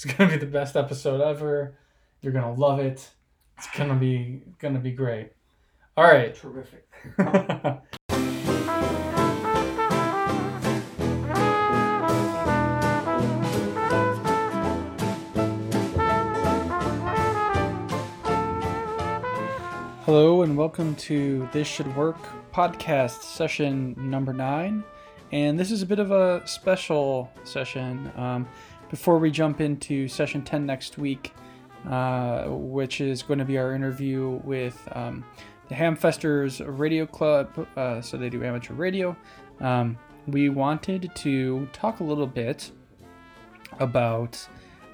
It's gonna be the best episode ever. You're gonna love it. It's gonna be gonna be great. All right. Terrific. Hello and welcome to This Should Work podcast session number nine. And this is a bit of a special session um, before we jump into session 10 next week, uh, which is going to be our interview with um, the Hamfesters Radio Club. Uh, so they do amateur radio. Um, we wanted to talk a little bit about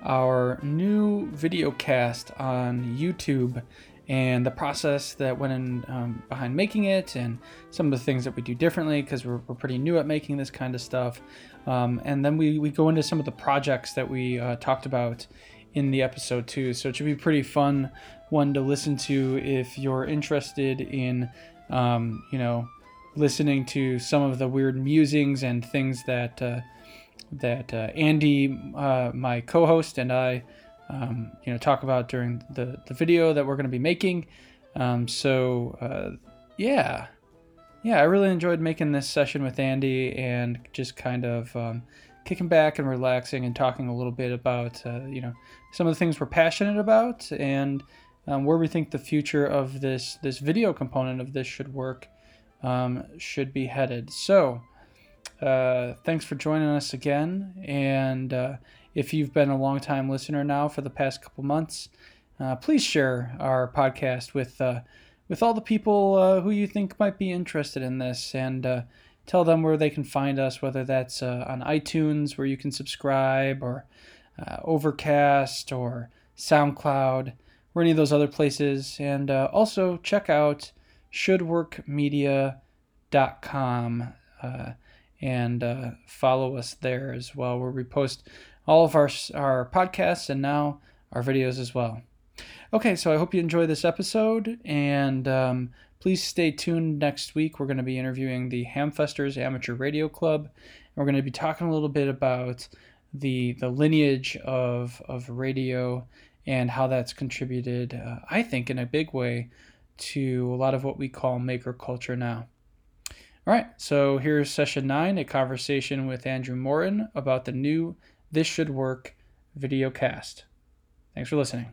our new video cast on YouTube and the process that went in um, behind making it and some of the things that we do differently because we're, we're pretty new at making this kind of stuff. Um, and then we, we go into some of the projects that we uh, talked about in the episode too. So it should be pretty fun one to listen to if you're interested in um, you know listening to some of the weird musings and things that uh, that uh, andy uh, my co-host and i um, you know talk about during the the video that we're going to be making. Um, so uh, yeah, yeah, I really enjoyed making this session with Andy and just kind of um, kicking back and relaxing and talking a little bit about uh, you know some of the things we're passionate about and um, where we think the future of this this video component of this should work um, should be headed. So. Uh, thanks for joining us again. And uh, if you've been a long time listener now for the past couple months, uh, please share our podcast with uh, with all the people uh, who you think might be interested in this, and uh, tell them where they can find us, whether that's uh, on iTunes where you can subscribe, or uh, Overcast, or SoundCloud, or any of those other places. And also check out shouldworkmedia.com and follow us there as well, where we post all of our, our podcasts and now our videos as well. Okay, so I hope you enjoy this episode, and um, please stay tuned next week. We're going to be interviewing the Hamfesters Amateur Radio Club, and we're going to be talking a little bit about the the lineage of of radio and how that's contributed, uh, I think, in a big way to a lot of what we call maker culture now. All right, so here's session nine, a conversation with Andrew Morin about the new this Should Work video cast. Thanks for listening.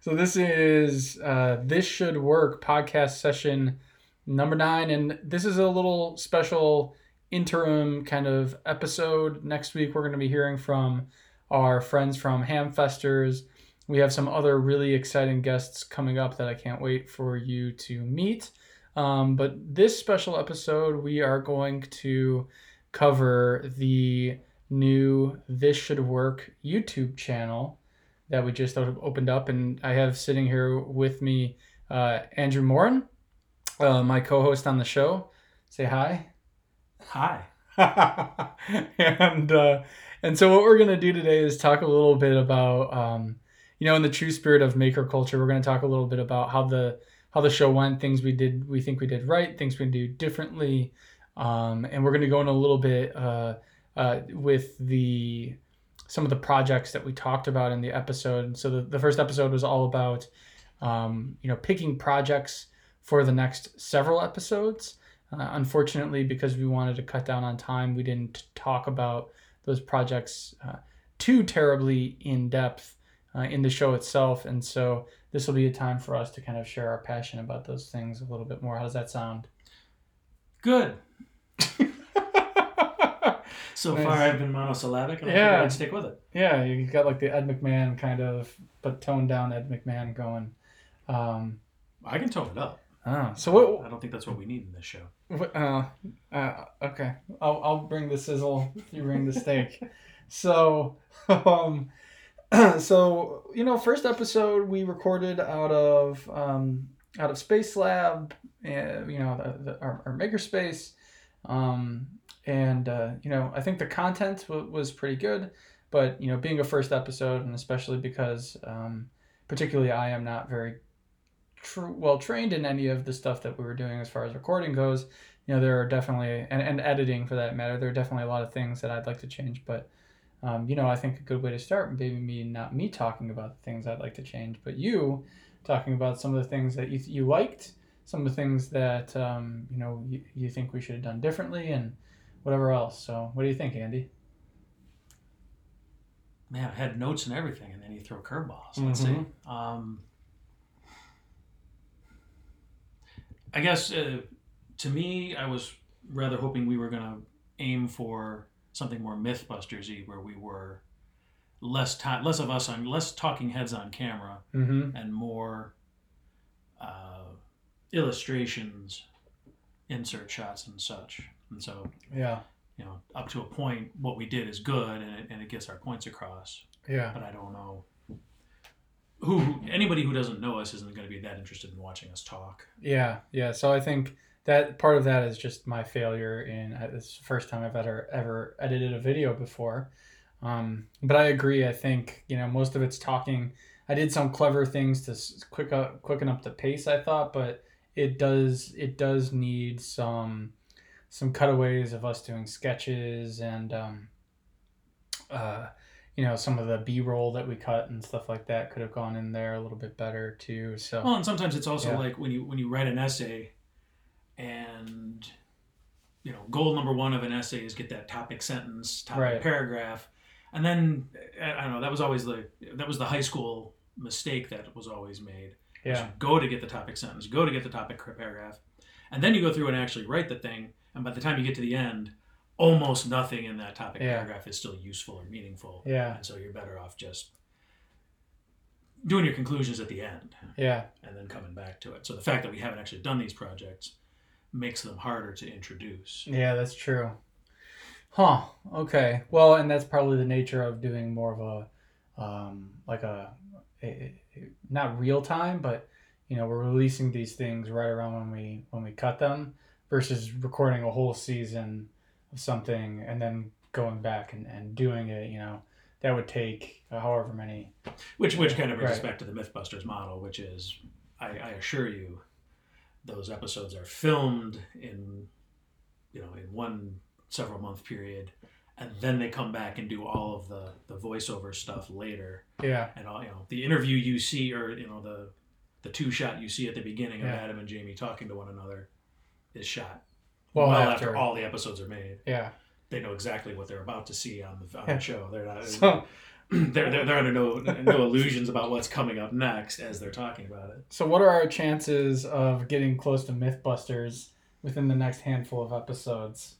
So this is uh, this should work podcast session number nine, and this is a little special interim kind of episode. Next week, we're going to be hearing from our friends from Hamfesters. We have some other really exciting guests coming up that I can't wait for you to meet. Um, but this special episode, we are going to cover the new This Should Work YouTube channel that we just opened up. And I have sitting here with me uh, Andrew Morin, uh, my co host on the show. Say hi. Hi. and uh, and so what we're gonna do today is talk a little bit about um, you know in the true spirit of maker culture we're gonna talk a little bit about how the how the show went things we did we think we did right things we do differently um, and we're gonna go in a little bit uh, uh, with the some of the projects that we talked about in the episode so the, the first episode was all about um, you know picking projects for the next several episodes uh, unfortunately, because we wanted to cut down on time, we didn't talk about those projects uh, too terribly in depth uh, in the show itself. And so this will be a time for us to kind of share our passion about those things a little bit more. How does that sound? Good. so nice. far, I've been monosyllabic, and yeah. I'd stick with it. Yeah, you got like the Ed McMahon kind of, but toned down Ed McMahon going. Um, I can tone it up. Oh, so what? I don't think that's what we need in this show. Uh, uh, okay. I'll, I'll bring the sizzle. You bring the steak. so, um, so you know, first episode we recorded out of um, out of Space Lab, uh, you know, the, the, our, our makerspace, um, and uh, you know, I think the content w- was pretty good. but you know, being a first episode, and especially because, um, particularly, I am not very tr- well trained in any of the stuff that we were doing as far as recording goes. You know, there are definitely and, and editing for that matter. There are definitely a lot of things that I'd like to change, but um, you know, I think a good way to start would be me not me talking about the things I'd like to change, but you talking about some of the things that you, you liked, some of the things that um, you know you, you think we should have done differently, and whatever else. So, what do you think, Andy? Man, I had notes and everything, and then you throw curveballs. Let's see. Um, I guess uh, to me, I was rather hoping we were going to aim for something more MythBusters-y, where we were less less of us on less talking heads on camera Mm-hmm. and more uh, illustrations, insert shots, and such. And so, Yeah. you know, up to a point, what we did is good, and it, and it gets our points across. Yeah. But I don't know who, anybody who doesn't know us isn't going to be that interested in watching us talk. Yeah. Yeah. So I think that part of that is just my failure in uh, it's the first time I've ever ever edited a video before. Um, but I agree. I think you know most of it's talking. I did some clever things to quick up, quicken up the pace. I thought, but it does it does need some some cutaways of us doing sketches and um, uh, you know some of the B roll that we cut and stuff like that could have gone in there a little bit better too. So Well, and sometimes it's also Yeah. like when you when you write an essay, and you know, goal number one of an essay is get that topic sentence, topic Right. paragraph, and then I I don't know. That was always the that was the high school mistake that was always made. yeah, go to get the topic sentence, go to get the topic paragraph, and then you go through and actually write the thing. And by the time you get to the end, almost nothing in that topic Yeah. paragraph is still useful or meaningful. yeah, And so you're better off just doing your conclusions at the end yeah. and then coming back to it. So the fact that we haven't actually done these projects makes them harder to introduce. Yeah, that's true. Huh. Okay. Well, and that's probably the nature of doing more of a, um, like a, a, a- not real time, but you know, we're releasing these things right around when we when we cut them, versus recording a whole season something and then going back and, and doing it. You know, that would take however many. Which which kind of brings us Right. back to the MythBusters model, which is I, I assure you, those episodes are filmed in you know in one several month period, and then they come back and do all of the the voiceover stuff later, Yeah. and all you know the interview you see or you know the the two shot you see at the beginning of Yeah. Adam and Jamie talking to one another is shot Well, well after, after all the episodes are made. Yeah. They know exactly what they're about to see on the, on Yeah. the show. They're not So they're, they're, they're under no no illusions about what's coming up next as they're talking about it. so what are our chances of getting close to MythBusters within the next handful of episodes?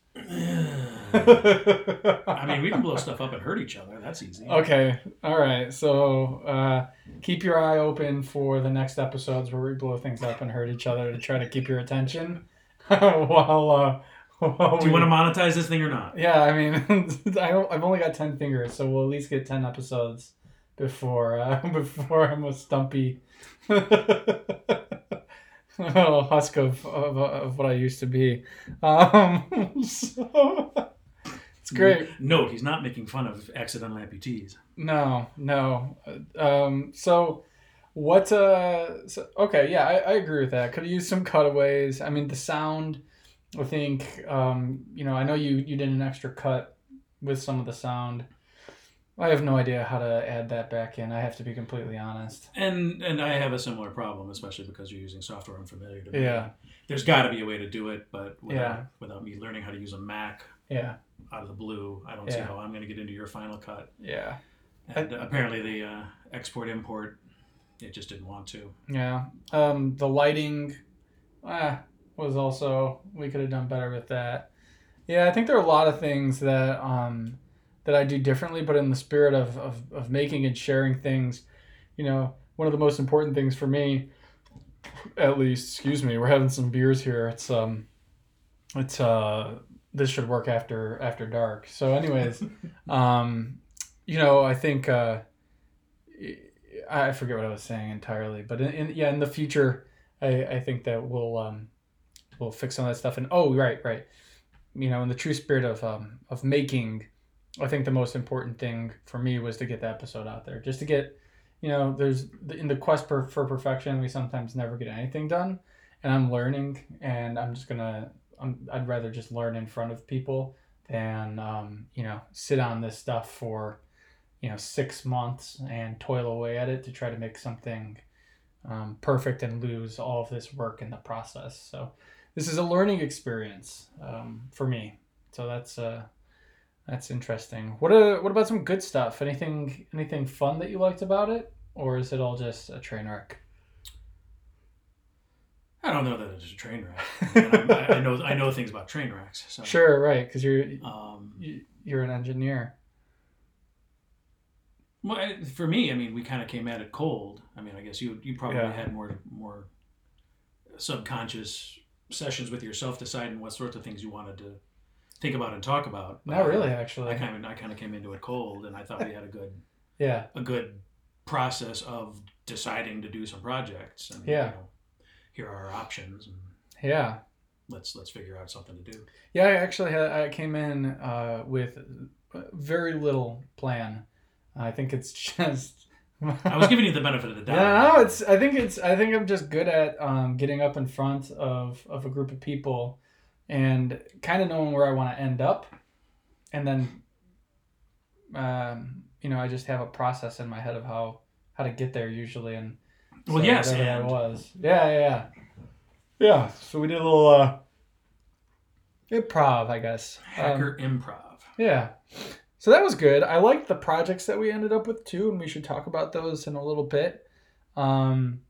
I mean, we can blow stuff up and hurt each other. That's easy. Okay. All right. So uh, keep your eye open for the next episodes where we blow things up and hurt each other to try to keep your attention. while, uh, while Do you we- want to monetize this thing or not? Yeah, I mean, I I've only got ten fingers, so we'll at least get ten episodes before uh, before I'm a stumpy little husk of, of, of what I used to be. Um, so it's great. Note: He's not making fun of accidental amputees. No, no. Um, so what? Uh, so, okay, yeah, I, I agree with that. Could have used some cutaways. I mean, the sound. I think um, you know. I know you you did an extra cut with some of the sound. I have no idea how to add that back in. I have to be completely honest. And and I have a similar problem, especially because you're using software unfamiliar to me. Yeah. There's got to be a way to do it, but without, Yeah. without me learning how to use a Mac Yeah, out of the blue, I don't see how I'm going to get into your Final Cut. yeah, And apparently, the uh, export import, it just didn't want to. yeah. Um, the lighting, ah, was also we could have done better with that. Yeah, I think there are a lot of things that um, that I do differently, but in the spirit of, of, of making and sharing things, you know, one of the most important things for me, at least, excuse me, we're having some beers here. It's um, it's uh, this should work after after dark. So, anyways, um, you know, I think uh, I forget what I was saying entirely, but in, in yeah, in the future, I I think that we'll um, we'll fix some of that stuff. And oh, right, right, you know, in the true spirit of um, of making I think the most important thing for me was to get the episode out there, just to get, you know, there's in the quest for, for perfection, we sometimes never get anything done, and I'm learning, and I'm just gonna, I'm, I'd rather just learn in front of people than, um, you know, sit on this stuff for, you know, six months and toil away at it to try to make something um, perfect and lose all of this work in the process. So this is a learning experience um, for me. So that's uh, that's interesting. What uh, what about some good stuff? Anything anything fun that you liked about it, or is it all just a train wreck? I don't know that it's a train wreck. I, I, know I know things about train wrecks. So, Sure, right? Because you're Um, you- you're an engineer. Well, I- for me, I mean, we kind of came at it cold. I mean, I guess you you probably Yeah. had more more subconscious sessions with yourself, deciding what sorts of things you wanted to think about and talk about. But Not really, I actually. kind of I kind of came into it cold, and I thought we had a good Yeah, a good process of deciding to do some projects. And, Yeah. You know, here are our options, and yeah, let's let's figure out something to do. yeah. I actually had I came in uh, with very little plan. I think it's just. I was giving you the benefit of the doubt. Yeah, no, it's. I think it's. I think I'm just good at um, getting up in front of of a group of people, and kind of knowing where I want to end up, and then, um, you know, I just have a process in my head of how how to get there usually, and Well, yes, and- was. Yeah, yeah, yeah. Yeah. So we did a little uh, improv, I guess. Um, Hacker improv. yeah. So that was good. I liked the projects that we ended up with too, and we should talk about those in a little bit. Um,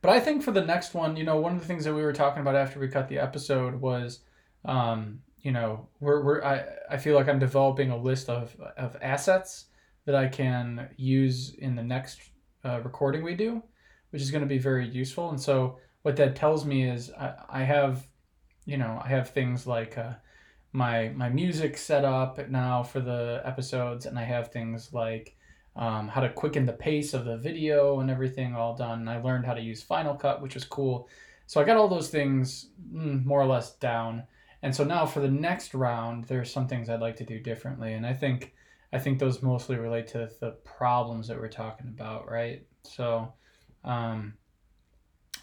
but I think for the next one, you know, one of the things that we were talking about after we cut the episode was, um, you know, we're, we're I, I feel like I'm developing a list of, of assets that I can use in the next uh, recording we do, which is going to be very useful. And so what that tells me is I, I have, you know, I have things like, uh, my my music set up now for the episodes and i have things like um, how to quicken the pace of the video and everything all done. And i learned how to use final cut which was cool. So i got all those things mm, more or less down. And so now for the next round there's some things i'd like to do differently. And i think i think those mostly relate to the problems that we're talking about right? So um,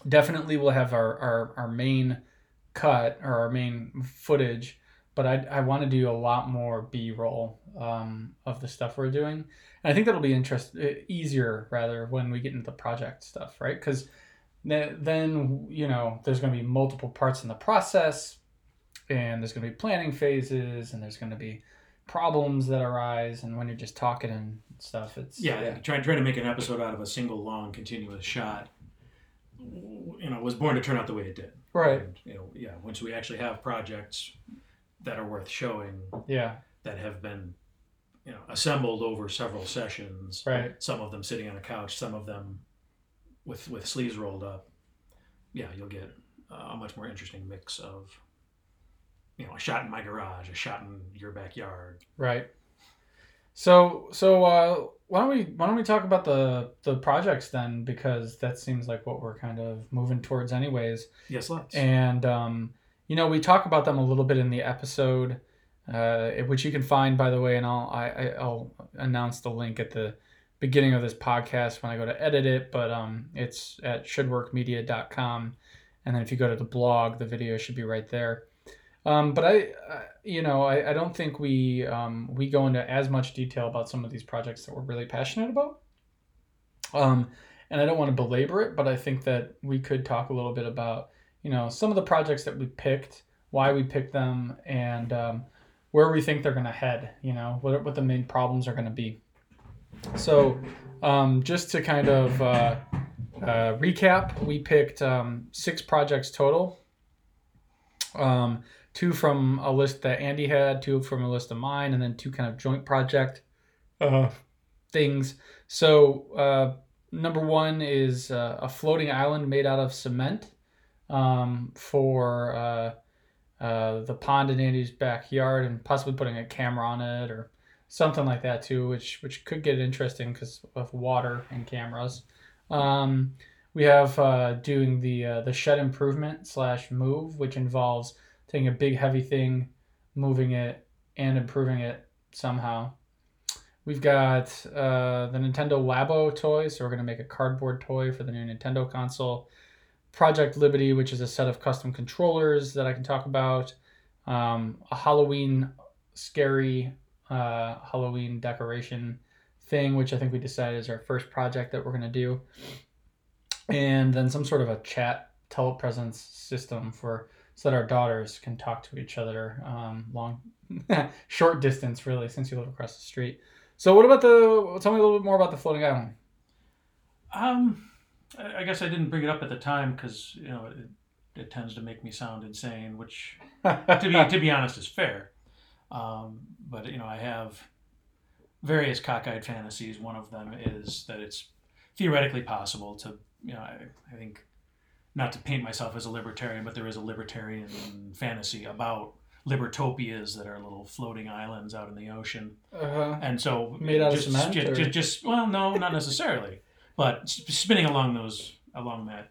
definitely we'll have our, our, our main cut or our main footage but I, I want to do a lot more b-roll um, of the stuff we're doing and i think that'll be interest uh, easier rather when we get into the project stuff right because then you know there's going to be multiple parts in the process and there's going to be planning phases and there's going to be problems that arise and when you're just talking and stuff it's Yeah, trying trying to make an episode out of a single long continuous shot. You know, was born to turn out the way it did. right And, you know, yeah. Once we actually have projects that are worth showing, yeah that have been, you know, assembled over several sessions. right Some of them sitting on a couch, some of them with with sleeves rolled up. Yeah, you'll get a much more interesting mix of, you know, a shot in my garage, a shot in your backyard. Right. So so uh, why don't we why don't we talk about the the projects then because that seems like what we're kind of moving towards anyways. Yes, let's. And um, you know we talk about them a little bit in the episode, uh, which you can find by the way, and I'll I, I- I'll announce the link at the beginning of this podcast when I go to edit it. But um, it's at shouldworkmedia.com, and then if you go to the blog, the video should be right there. Um, but I, uh, you know, I, I don't think we um, we go into as much detail about some of these projects that we're really passionate about. Um, and I don't want to belabor it, but I think that we could talk a little bit about, you know, some of the projects that we picked, why we picked them, and um, where we think they're going to head. You know, what what the main problems are going to be. So, um, just to kind of uh, uh, recap, we picked um, six projects total. Um, two from a list that Andy had, two from a list of mine, and then two kind of joint project uh, things. So, uh, number one is uh, a floating island made out of cement um, for uh, uh, the pond in Andy's backyard, and possibly putting a camera on it or something like that too, which which could get interesting because of water and cameras. Um, we have uh, doing the uh, the shed improvement slash move, which involves taking a big heavy thing, moving it, and improving it somehow. We've got uh, the Nintendo Labo toy, so we're to make a cardboard toy for the new Nintendo console. Project Liberty, which is a set of custom controllers that I can talk about. Um, a Halloween scary uh, Halloween decoration thing, which I think we decided is our first project that we're going to do. And then some sort of a chat telepresence system for so that our daughters can talk to each other um, long, short distance, really, since you live across the street. So, what about the? Tell me a little bit more about the floating island. Um, I I guess I didn't bring it up at the time because you know it, it tends to make me sound insane, which to be to be honest is fair. Um, but you know I have various cockeyed fantasies. One of them is that it's theoretically possible to you know I, I think not to paint myself as a libertarian, but there is a libertarian fantasy about libertopias that are little floating islands out in the ocean. Uh-huh. And so Made out of cement, Just, just, just- well, no, not necessarily, but spinning along those along that.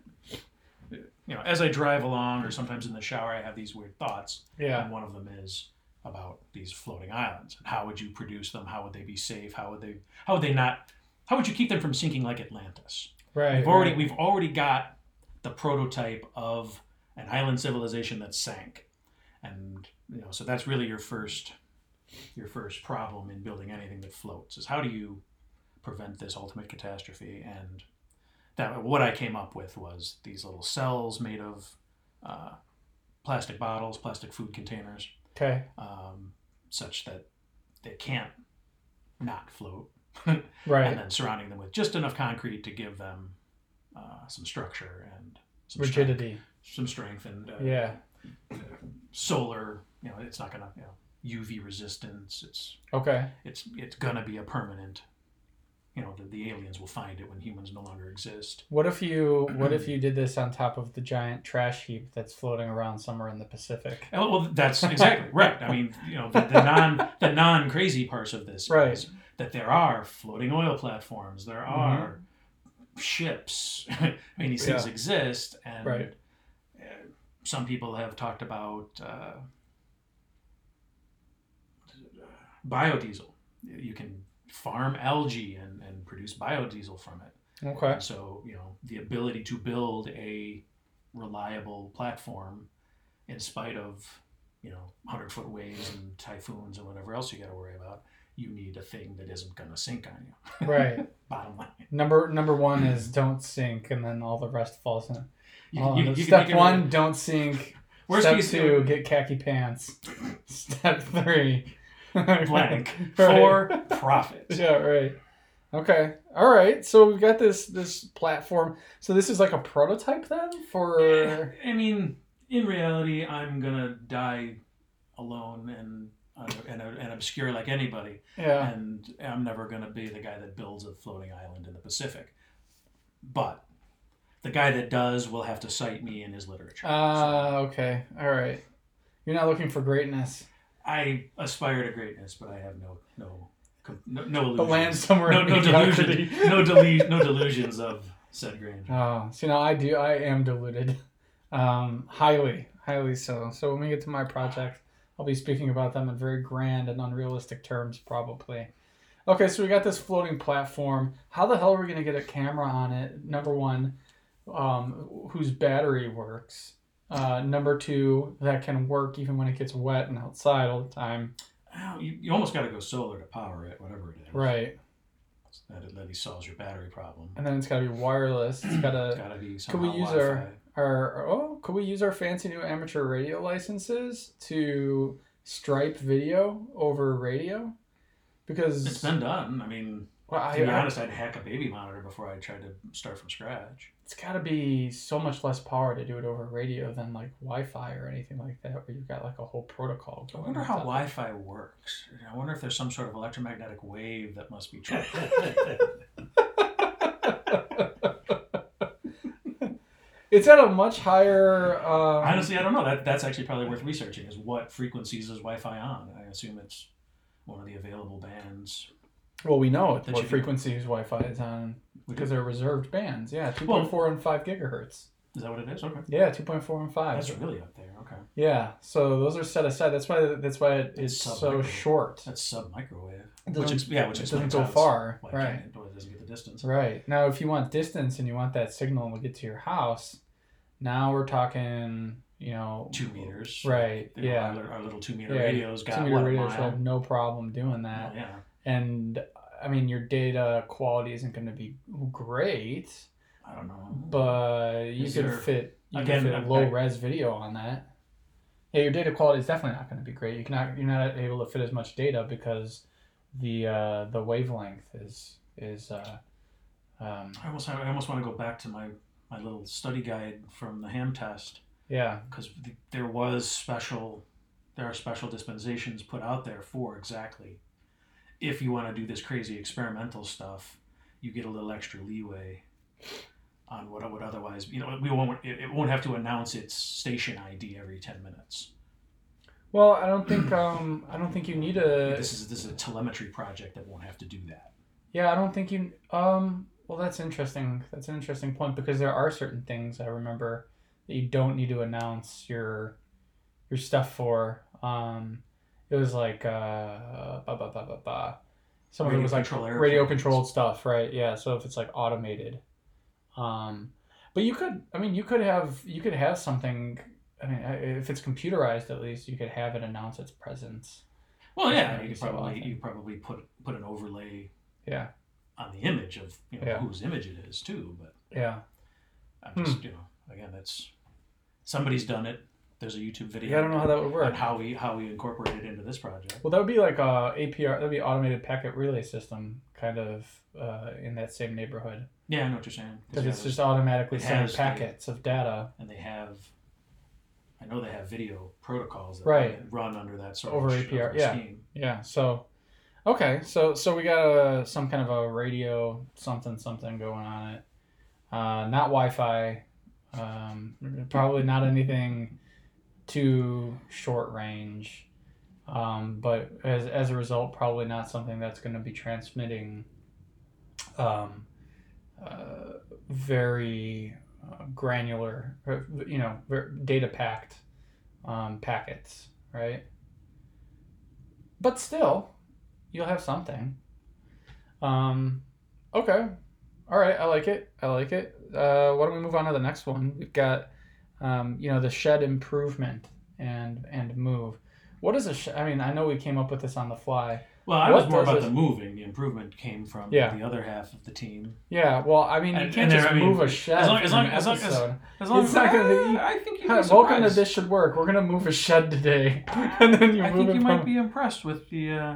You know, as I drive along, or sometimes in the shower, I have these weird thoughts, Yeah. and one of them is about these floating islands and how would you produce them? How would they be safe? How would they? How would they not? How would you keep them from sinking like Atlantis? Right. We've already right. we've already got the prototype of an island civilization that sank, and you know so that's really your first your first problem in building anything that floats is how do you prevent this ultimate catastrophe and that what I came up with was these little cells made of uh, plastic bottles, plastic food containers, Okay. um, such that they can't not float Right. and then surrounding them with just enough concrete to give them uh, some structure and some Rigidity. strength, some strength and uh, Yeah. solar. You know, it's not gonna you know UV resistance. It's Okay. it's it's gonna be a permanent. You know, the, the aliens will find it when humans no longer exist. What if you What if you did this on top of the giant trash heap that's floating around somewhere in the Pacific? Oh, Well, that's exactly right. I mean, you know, the, the non the non crazy parts of this Right. is that there are floating oil platforms. There Mm-hmm. are ships. I mean, these things Yeah. exist, and Right. uh, some people have talked about uh, biodiesel. You can farm algae and, and produce biodiesel from it. Okay. And so, you know, the ability to build a reliable platform in spite of, you know, 100 foot waves and typhoons and whatever else you got to worry about, you need a thing that isn't going to sink on you. Right. Bottom line. Number Number one is don't sink, and then all the rest falls in. You, Oh, you- you step one, really- don't sink. Worst Step case two, get khaki pants. Step three, blank. Right. For profit. Yeah, right. Okay. All right. So we've got this this platform. So this is like a prototype then for I mean, in reality, I'm going to die alone and, uh, and, and obscure like anybody. yeah. and I'm never going to be the guy that builds a floating island in the Pacific. But the guy that does will have to cite me in his literature. Ah, okay. All right. You're not looking for greatness, I aspire to greatness, but I have no no no, no illusions. but land somewhere no no delusions no, delu- no delusions of said grandeur. Oh, so now I do. I am deluded, um, highly, highly so. So when we get to my project, I'll be speaking about them in very grand and unrealistic terms, probably. Okay, so we got this floating platform. How the hell are we gonna get a camera on it? Number one, um, whose battery works. Uh, number two, that can work even when it gets wet and outside all the time. Well, you, you almost got to go solar to power it, whatever it is. Right, That at least solves your battery problem. and then it's gotta be wireless. It's got to be Could we use Wi-Fi. our, our oh could we use our fancy new amateur radio licenses to stripe video over radio? Because It's been done. I mean, well, to I, be I- honest, I'd hack a baby monitor before I tried to start from scratch. It's got to be so much less power to do it over radio than like Wi-Fi or anything like that, where you've got like a whole protocol. I wonder how. Wi-Fi works. I wonder if there's some sort of electromagnetic wave that must be. Tra- it's at a much higher. Um, Honestly, I don't know. That that's actually probably worth researching. Is what frequencies is Wi-Fi on? I assume it's one of the available bands. well, we know That what frequencies Wi-Fi is on because they're reserved bands. Yeah, two point four and five gigahertz. Is that what it is? Okay. Yeah, two point four and five. That's really up there. Okay. Yeah, so those are set aside. That's why that's why it is so short. That's sub microwave. Which ex- yeah, which it doesn't go far, why right? it doesn't get the distance. Right now, if you want distance and you want that signal to get to your house, now we're talking. You know, Two meters. Right. You know, Yeah. Our, our little two meter Yeah, radios got Two meter radios have no problem doing that. Oh, yeah. and I mean your data quality isn't going to be great, I don't know. but you Is could there- fit you again, could I- fit low res video on that. Yeah, your data quality is definitely not going to be great. You cannot you're not able to fit as much data because the uh, the wavelength is is uh, um, I almost I almost want to go back to my my little study guide from the ham test yeah because th- there was special there are special dispensations put out there for exactly if you want to do this crazy experimental stuff you get a little extra leeway on what would otherwise you know we won't it, won't have to announce its station id every 10 minutes Well, I don't think um, I don't think you need a this is this is a telemetry project that won't have to do that Yeah, I don't think you. Um, well, that's interesting. That's an interesting point because there are certain things I remember that you don't need to announce your your stuff for. Um, it was like uh, ba ba ba ba ba. Some of it Radio was like control radio airplanes. controlled stuff, right? Yeah. So if it's like automated, um, but you could. I mean, you could have you could have something. I mean, if it's computerized, at least you could have it announce its presence. well yeah you could probably you probably put put an overlay Yeah. on the image of you know Yeah. whose image it is too but Yeah. I'm Hmm. just you know again that's somebody's done it. There's a YouTube video. Yeah, I don't know how that would work. how we how we incorporate it into this project. Well, that would be like a APR. That would be automated packet relay system, kind of uh, in that same neighborhood, Yeah, I know what you're saying. because it's just automatically sending has the- packets of data and they have. I know they have video protocols that Right. run under that sort Over of APR, of yeah. scheme. Yeah. So, okay. So so we got a some kind of a radio something something going on it. Uh, not Wi-Fi. Um, probably not anything too short range. Um, but as as a result, probably not something that's going to be transmitting. Um, uh, very uh, granular, uh, you know, data packed um, packets, right? But still, you'll have something. Um, okay, all right, I like it. I like it. Uh, why don't we move on to the next one? We've got, um, you know, the shed improvement and and move. What is a shed? I mean, I know we came up with this on the fly. Well, I What was more about it- the moving. The improvement came from Yeah. the other half of the team. Yeah, well, I mean, you can't and just I mean, move a shed. as long- as long- as long as- As long It's as not gonna be- I think you'd Hi, welcome to this should work. We're gonna move a shed today, and then you I think you from. might be impressed with the uh,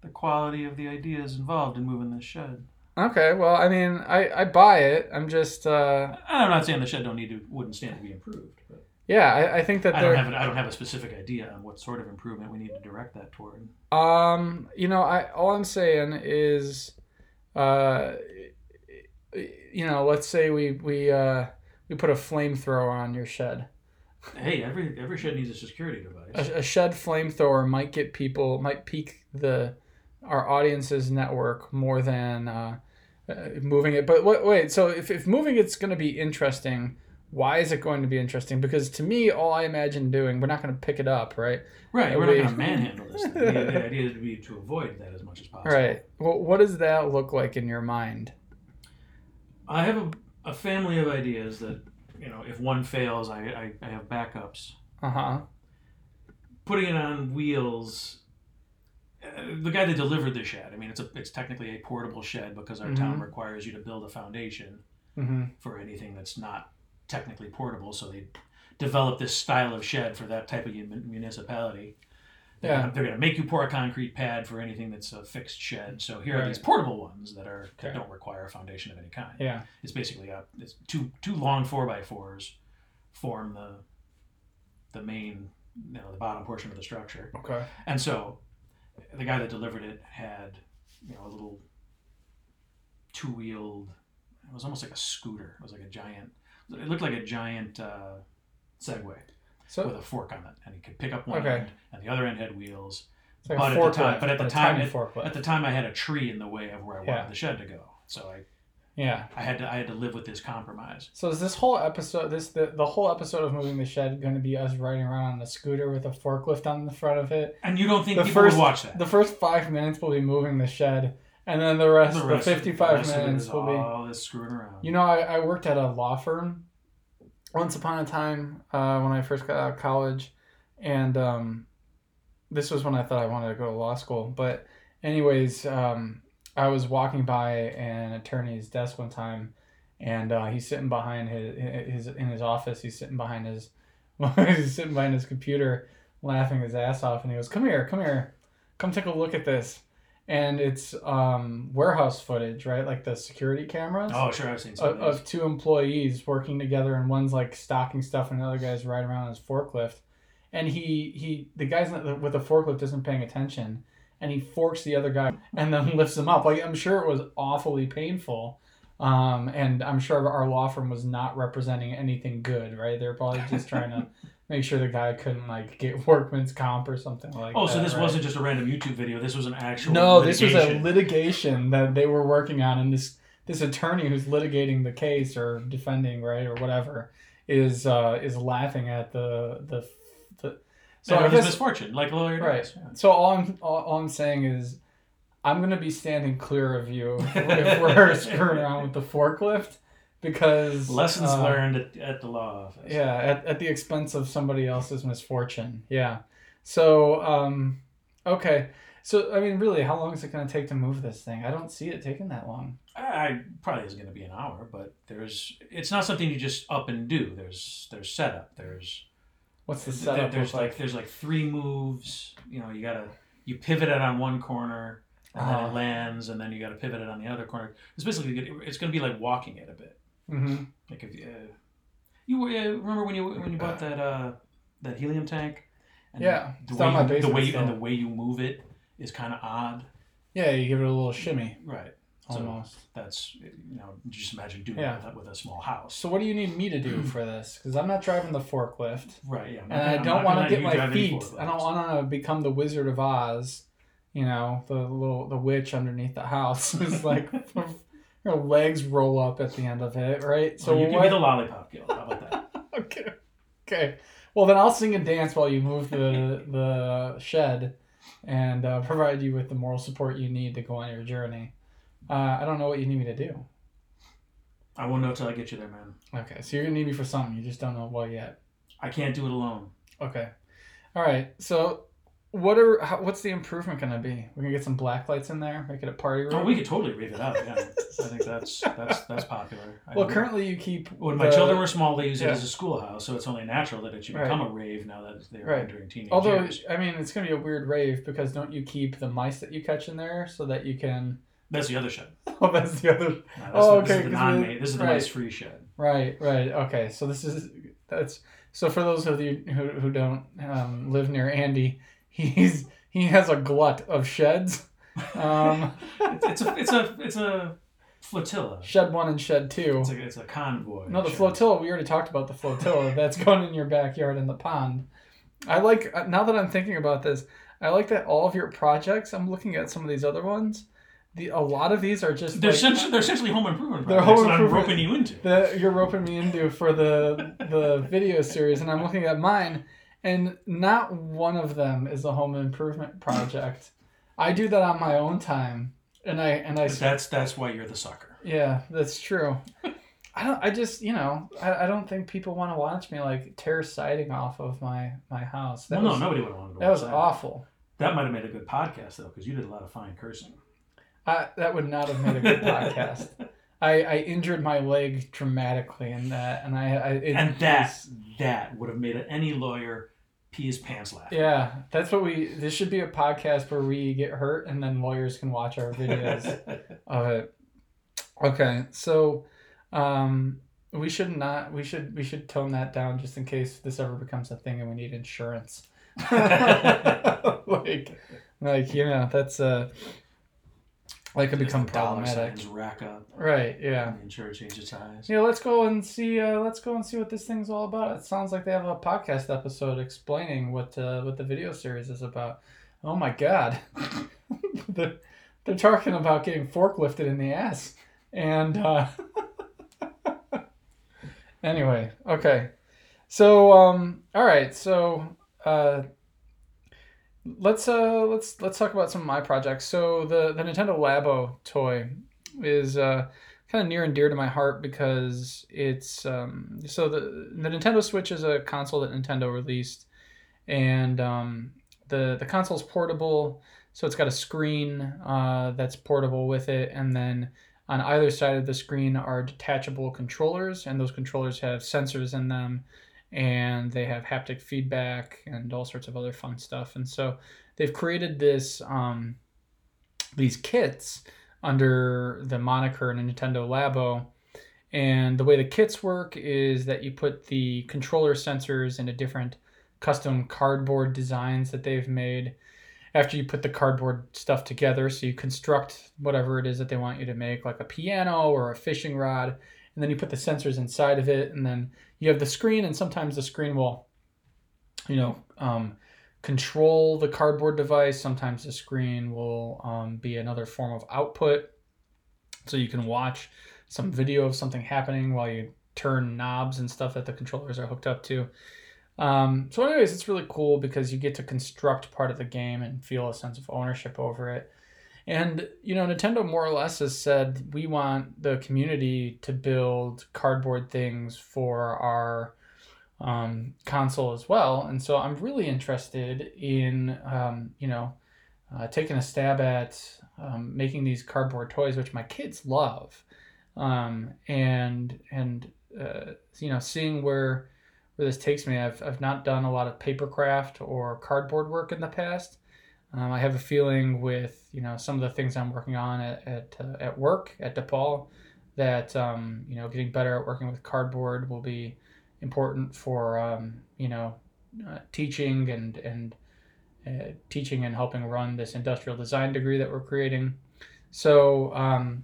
the quality of the ideas involved in moving this shed. Okay, well, I mean, I I buy it. I'm just, uh, I'm not saying the shed don't need to wouldn't stand to be improved, but yeah, I, I think that I don't have an, I don't have a specific idea on what sort of improvement we need to direct that toward. Um, you know, I all I'm saying is, uh, you know, let's say we we uh we put a flamethrower on your shed. Hey, every every shed needs a security device. A, a shed flamethrower might get people might pique the our audience's network more than uh, uh, moving it. But wait, wait, so if if moving it's going to be interesting. Why is it going to be interesting? Because to me, all I imagine doing, we're not going to pick it up, right? Right, we're we- not going to manhandle this. Thing. The, the idea would be to avoid that as much as possible. Right. Well, what does that look like in your mind? I have a, a family of ideas that you know, if one fails, I I, I have backups. Uh huh. Putting it on wheels. The guy that delivered the shed. I mean, it's a it's technically a portable shed because our town requires you to build a foundation Mm-hmm. for anything that's not technically portable. So they developed this style of shed for that type of municipality. They're Yeah. gonna, they're going to make you pour a concrete pad for anything that's a fixed shed. So here are these portable ones that are that Okay. don't require a foundation of any kind. Yeah. It's basically a it's two two long four by fours form the the main you know the bottom portion of the structure. Okay. And so the guy that delivered it had, you know, a little two wheeled, it was almost like a scooter. It was like a giant, it looked like a giant uh, Segway with a fork on it. And he could pick up one Okay. end, and the other end had wheels. like but at the time- but at the time tiny it- forklift. At the time, I had a tree in the way of where I wanted the shed to go. So I Yeah. I had to I had to live with this compromise. So is this whole episode this the, the whole episode of moving the shed going to be us riding around on a scooter with a forklift on the front of it? And you don't think The people first- would watch that? The first five minutes will be moving the shed, and then the rest, of the, rest- fifty-five the rest it minutes will be. all this screwing around. You know, I, I worked at a law firm once upon a time uh, when I first got out of college, and um, this was when I thought I wanted to go to law school. But, anyways, um, I was walking by an attorney's desk one time, and uh, he's sitting behind his, his in his office. He's sitting behind his he's sitting behind his computer, laughing his ass off, and he goes, "Come here, come here, come take a look at this." And it's um, warehouse footage, right? Like the security cameras oh, sure, I've seen some of, of of two employees working together, and one's like stocking stuff, and the other guy's riding around on his forklift. And he he the guy's not, with the forklift isn't paying attention, and he forks the other guy and then lifts him up. Like I'm sure it was awfully painful, um, and I'm sure our law firm was not representing anything good, right? They're probably just trying to make sure the guy couldn't like get workman's comp or something like. Oh, that, so this right? wasn't just a random YouTube video. This was an actual. No, this was a litigation. litigation that they were working on, and this this attorney who's litigating the case or defending, right, or whatever, is uh, is laughing at the the. So his misfortune, like lawyer right. Yeah. So all I'm all, all I'm saying is, I'm gonna be standing clear of you if we're screwing around with the forklift, because Lessons uh, learned at, at the law office. Yeah, at, at the expense of somebody else's misfortune. Yeah. So, um, okay. So, I mean, really, how long is it going to take to move this thing? I don't see it taking that long. I probably isn't going to be an hour, but there's. It's not something you just up and do. There's there's setup. There's What's the setup? there's look like, there's like three moves. You know, you gotta you pivot it on one corner, and then Uh-huh. it lands, and then you gotta pivot it on the other corner. It's basically it's going to be like walking it a bit. hmm Like if you, uh, you uh, remember when you when you bought that uh, that helium tank. And Yeah, the way you, the way you, and the way you move it is kind of odd. Yeah, you give it a little shimmy, Right. So almost. that's you know just imagine doing Yeah. it with a, small house. So, what do you need me to do for this? Because I'm not driving the forklift, Right. Yeah. And I I'm don't want gonna get my feet. I don't want to become the Wizard of Oz. You know, the little the witch underneath the house is like her legs roll up at the end of it, right? So you can what- be the lollipop guild. How about that? okay. Okay. Well, then I'll sing and dance while you move the the shed, and uh, provide you with the moral support you need to go on your journey. Uh, I don't know what you need me to do. I won't know till I get you there, man. Okay, so you're gonna need me for something. You just don't know what yet. I can't do it alone. Okay. All right. So, what are how, what's the improvement gonna be? We're gonna get some black lights in there, make it a party room. Oh, we could totally rave it out. Yeah, I think that's that's that's popular. I well, currently you keep when my the- children were small, they used it as a schoolhouse, so it's only natural that it should Right. become a rave now that they're Right. entering teenage Although years. I mean, it's gonna be a weird rave because don't you keep the mice that you catch in there so that you can? That's the other shed. Oh, that's the other. No, that's Oh, the, this okay, is the 'cause non we- This is the right. mice free shed. Right, right. Okay, so this is that's so for those of you who, who don't um, live near Andy, he's he has a glut of sheds. Um, It's, it's a it's a it's a flotilla. shed one and shed two. It's a it's a convoy. No, the shed. flotilla. We already talked about the flotilla. That's going in your backyard in the pond. I like uh, now that I'm thinking about this. I like that all of your projects. I'm looking at some of these other ones. The a lot of these are just They're, like, essentially, they're essentially home improvement They're home that I'm improvement- roping you into. that you're roping me into for the the video series, and I'm looking at mine, and not one of them is a home improvement project. I do that on my own time, and I and I But that's that's why you're the sucker. yeah, that's true. I don't. I just you know I, I don't think people want to watch me like tear siding off of my my house. That well, was, no, nobody would have wanted to that was awful. That might have made a good podcast though, because you did a lot of fine cursing. I, that would not have made a good podcast. I, I injured my leg dramatically in that, and I, I it, and that was- that would have made any lawyer pee his pants laughing. Yeah, that's what we. This should be a podcast where we get hurt and then lawyers can watch our videos of it. Okay, so um, we should not. We should we should tone that down just in case this ever becomes a thing and we need insurance. like, like you know, that's uh, that could become As the dollar problematic. rack up. Right? Yeah. And insurance changes size. Yeah, let's go and see. Uh, let's go and see what this thing's all about. It sounds like they have a podcast episode explaining what uh, what the video series is about. Oh my god, they're, they're talking about getting forklifted in the ass And uh, anyway, okay. So um, all right. So uh, let's uh let's let's talk about some of my projects. So the the Nintendo Labo toy is uh kind of near and dear to my heart because it's um so the the Nintendo Switch is a console that Nintendo released and um the the console's portable so it's got a screen uh, that's portable with it and then on either side of the screen are detachable controllers and those controllers have sensors in them and they have haptic feedback and all sorts of other fun stuff. And so they've created this um, these kits under the moniker Nintendo Labo. And the way the kits work is that you put the controller sensors into different custom cardboard designs that they've made after you put the cardboard stuff together. So you construct whatever it is that they want you to make like a piano or a fishing rod and then you put the sensors inside of it and then you have the screen and sometimes the screen will you know um, control the cardboard device. Sometimes the screen will um, be another form of output. So you can watch some video of something happening while you turn knobs and stuff that the controllers are hooked up to. Um, so, anyways, it's really cool because you get to construct part of the game and feel a sense of ownership over it. And, you know, Nintendo more or less has said we want the community to build cardboard things for our um, console as well. And so I'm really interested in, um, you know, uh, taking a stab at um, making these cardboard toys, which my kids love. Um, and, and, uh, you know, seeing where, where this takes me. I've, I've not done a lot of papercraft or cardboard work in the past. Um, I have a feeling with you know some of the things I'm working on at at, uh, at work at DePaul that um, you know getting better at working with cardboard will be important for um, you know uh, teaching and and uh, teaching and helping run this industrial design degree that we're creating. So um,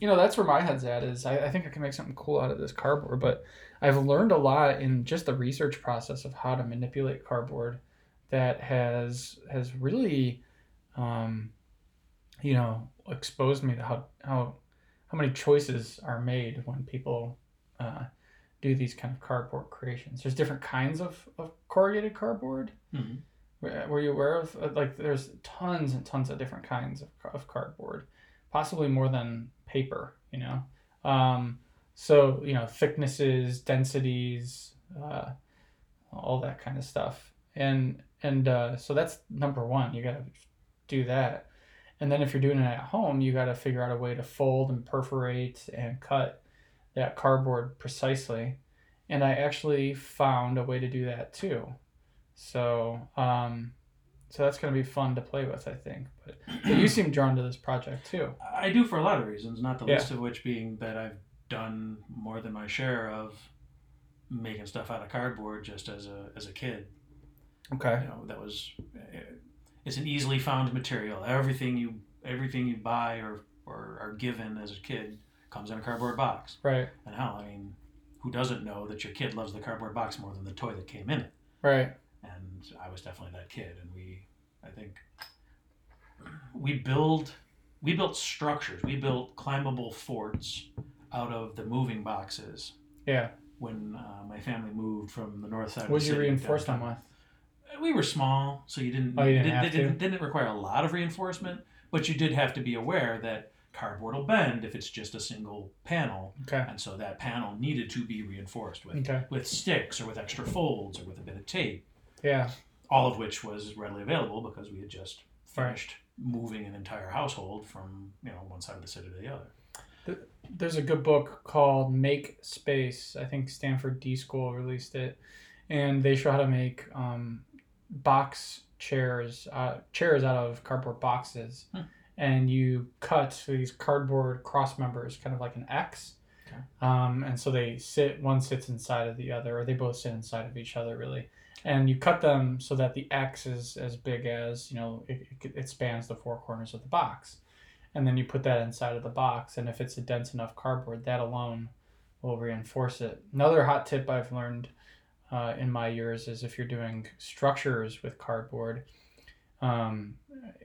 you know that's where my head's at is I, I think I can make something cool out of this cardboard, but I've learned a lot in just the research process of how to manipulate cardboard that has has really um, you know exposed me to how how how many choices are made when people uh, do these kind of cardboard creations. There's different kinds of, of corrugated cardboard. Mm-hmm. Were, were you aware of uh, like there's tons and tons of different kinds of, of cardboard, possibly more than paper. You know, um, so you know thicknesses, densities, uh, all that kind of stuff, and and uh, so that's number one. You got to do that, and then if you're doing it at home, you got to figure out a way to fold and perforate and cut that cardboard precisely. And I actually found a way to do that too. So um, so that's going to be fun to play with, I think. But, but, you seem drawn to this project too. I do for a lot of reasons, not the yeah. least of which being that I've done more than my share of making stuff out of cardboard just as a as a kid. Okay. You know that was it's an easily found material. Everything you everything you buy or or are given as a kid comes in a cardboard box. Right. And hell, I mean, who doesn't know that your kid loves the cardboard box more than the toy that came in it? Right. And I was definitely that kid, and we, I think, we build, we built structures. We built climbable forts out of the moving boxes. Yeah. When uh, my family moved from the north side. What did you reinforce them with? We were small, so you didn't. Oh, you didn't, have didn't, didn't require a lot of reinforcement, but you did have to be aware that cardboard will bend if it's just a single panel. Okay. And so that panel needed to be reinforced with okay. with sticks or with extra folds or with a bit of tape. Yeah. All of which was readily available because we had just finished moving an entire household from you know one side of the city to the other there's a good book called Make Space. I think Stanford D School released it, and they show how to make um, box chairs, uh, chairs out of cardboard boxes, hmm. and you cut these cardboard cross members, kind of like an X. Okay. Um, and so they sit, one sits inside of the other, or they both sit inside of each other, really. And you cut them so that the X is as big as, you know, it, it spans the four corners of the box and then you put that inside of the box and if it's a dense enough cardboard that alone will reinforce it another hot tip i've learned uh, in my years is if you're doing structures with cardboard um,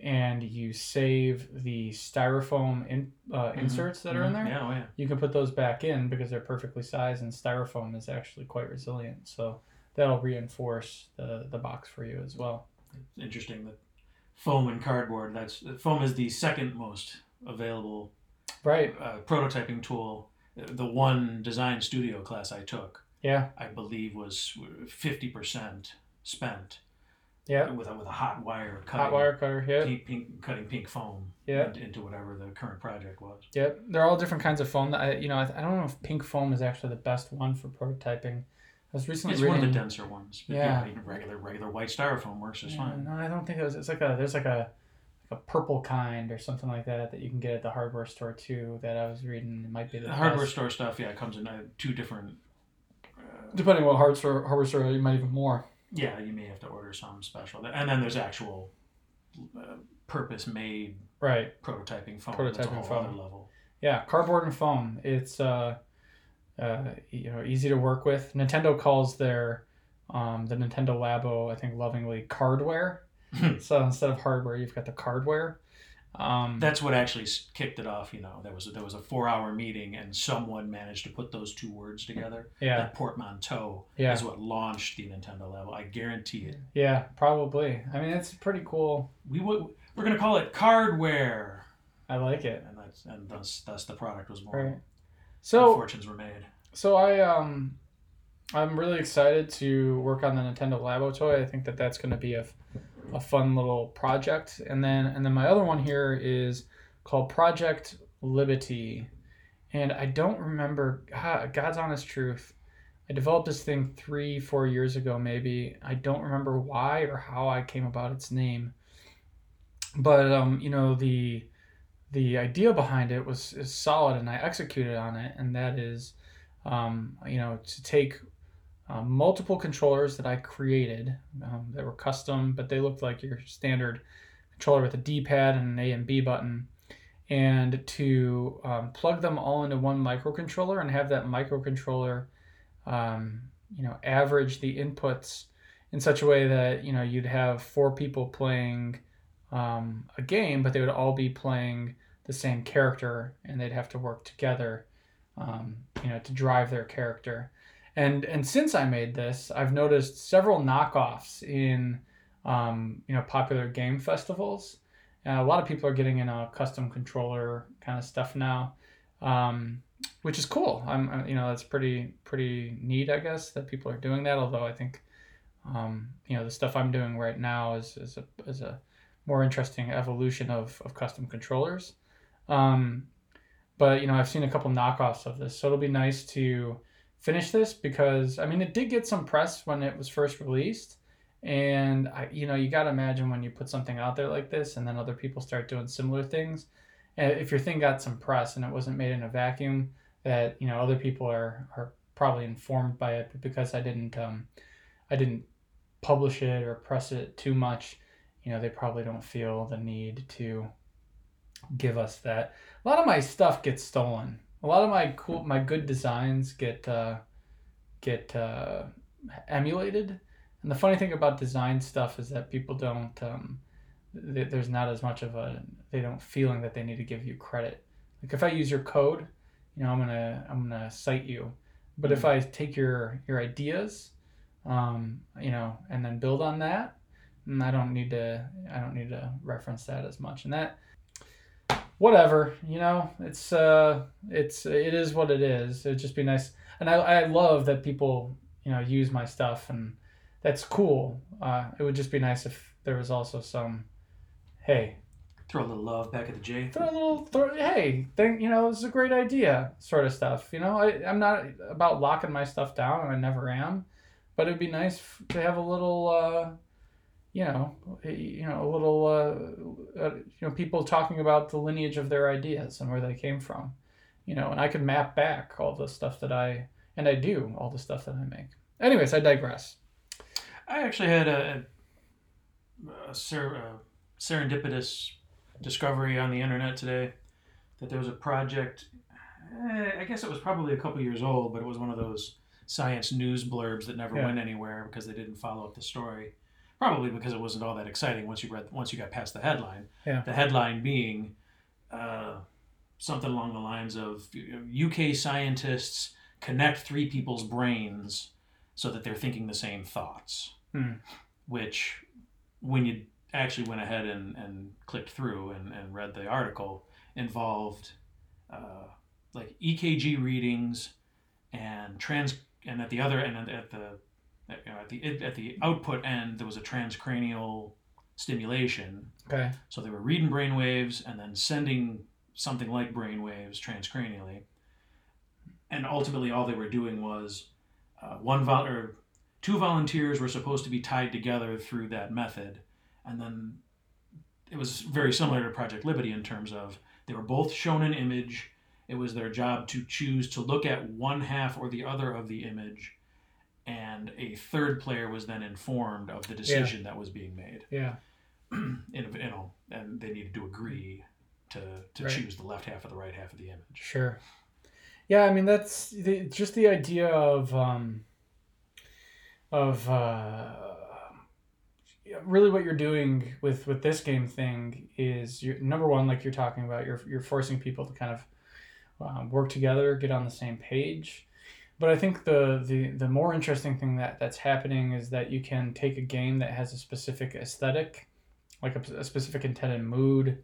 and you save the styrofoam in, uh, Mhm, inserts that are in mhm. there, Yeah, oh yeah. you can put those back in because they're perfectly sized, and styrofoam is actually quite resilient. So that'll reinforce the, the box for you as well. It's interesting that foam and cardboard. That's foam is the second most available Right. uh, prototyping tool. The one design studio class I took, Yeah. I believe, was fifty percent spent Yeah. with a, with a hot wire cutting Hot wire cutter. Yeah. pink, pink cutting pink foam Yeah. into, into whatever the current project was. Yep, they're all different kinds of foam. That I, you know, I, I don't know if pink foam is actually the best one for prototyping. I was recently It's reading. one of the denser ones. But Yeah. even regular regular white styrofoam works just Yeah, fine. no, I don't think it was. It's like a there's like a like a purple kind or something like that that you can get at the hardware store too. That I was reading. It might be the The hardware store stuff, yeah, it comes in uh, two different. Depending on what hardware store, hardware store, you might even more. yeah, you may have to order some special, and then there's actual uh, purpose-made Right. prototyping foam. Prototyping foam. level. Yeah, cardboard and foam. It's uh, uh, you know, easy to work with. Nintendo calls their um, the Nintendo Labo, I think, lovingly cardware. so instead of hardware, you've got the cardware. Um, That's what actually kicked it off. You know, there was there was a four-hour meeting, and someone managed to put those two words together. yeah, That portmanteau yeah, is what launched the Nintendo Labo. I guarantee it. yeah, probably. I mean, it's pretty cool. We would we're gonna call it cardware, I like it. and that's and thus thus the product was born. Right. So, fortunes were made. so I um, I'm really excited to work on the Nintendo Labo toy. I think that that's going to be a, a fun little project. And then and then my other one here is called Project Liberty, and I don't remember. God's honest truth. I developed this thing three, four years ago, maybe. I don't remember why or how I came about its name. But um, you know the the idea behind it was is solid, and I executed on it, and that is, um, you know, to take uh, multiple controllers that I created um, that were custom, but they looked like your standard controller with a D-pad and an A and B button, and to um, plug them all into one microcontroller and have that microcontroller, um, you know, average the inputs in such a way that you know you'd have four people playing um, a game, but they would all be playing the same character, and they'd have to work together, um, you know, to drive their character. And and since I made this, I've noticed several knockoffs in um, you know popular game festivals. And a lot of people are getting in a custom controller kind of stuff now, um, which is cool. I'm you know that's pretty pretty neat, I guess, that people are doing that. Although I think um, you know the stuff I'm doing right now is is a is a more interesting evolution of, of custom controllers. Um, but you know I've seen a couple knockoffs of this, so it'll be nice to finish this because I mean it did get some press when it was first released, and I you know you got to imagine when you put something out there like this and then other people start doing similar things, if your thing got some press and it wasn't made in a vacuum, that you know other people are are probably informed by it, but because I didn't um, I didn't publish it or press it too much, you know they probably don't feel the need to give us that. A lot of my stuff gets stolen. A lot of my cool, my good designs get uh, get uh, emulated. And the funny thing about design stuff is that people don't. Um, th- there's not as much of a they don't feeling that they need to give you credit. Like if I use your code, you know, I'm gonna I'm gonna cite you. But if I take your your ideas, um, you know, and then build on that, and I don't need to I don't need to reference that as much. And that whatever, you know, it's uh it's it is what it is. It'd just be nice. And I I love that people, you know, use my stuff and that's cool. Uh it would just be nice if there was also some hey, Throw a little love back at the J. throw a little throw, hey think you know this is a great idea sort of stuff you know I, i'm not about locking my stuff down and i never am but it'd be nice f- to have a little uh you know a- you know a little uh, uh you know people talking about the lineage of their ideas and where they came from you know and i could map back all the stuff that i and i do all the stuff that i make anyways i digress I actually had a, a, a, ser, a serendipitous discovery on the internet today that there was a project. Eh, I guess it was probably a couple years old, but it was one of those science news blurbs that never Yeah. went anywhere because they didn't follow up the story. Probably because it wasn't all that exciting once you read once you got past the headline. Yeah. The headline being uh, something along the lines of UK scientists connect three people's brains so that they're thinking the same thoughts. Hmm. Which, when you actually went ahead and, and clicked through and, and read the article, involved uh, like EKG readings and trans and at the other end at the you know, at the at the output end there was a transcranial stimulation. Okay. so they were reading brain waves and then sending something like brain waves transcranially. And ultimately all they were doing was uh, one vol- or two volunteers were supposed to be tied together through that method. And then it was very similar to project liberty in terms of they were both shown an image. It was their job to choose to look at one half or the other of the image and a third player was then informed of the decision that was being made Yeah. in, you know, and they needed to agree to to Right. choose the left half or the right half of the image. Sure. Yeah, I mean that's the, just the idea of um, of uh, really what you're doing with with this game thing is you're number one, like you're talking about, you're you're forcing people to kind of um, work together, get on the same page. But I think the, the the more interesting thing that that's happening is that you can take a game that has a specific aesthetic, like a, a specific intended mood,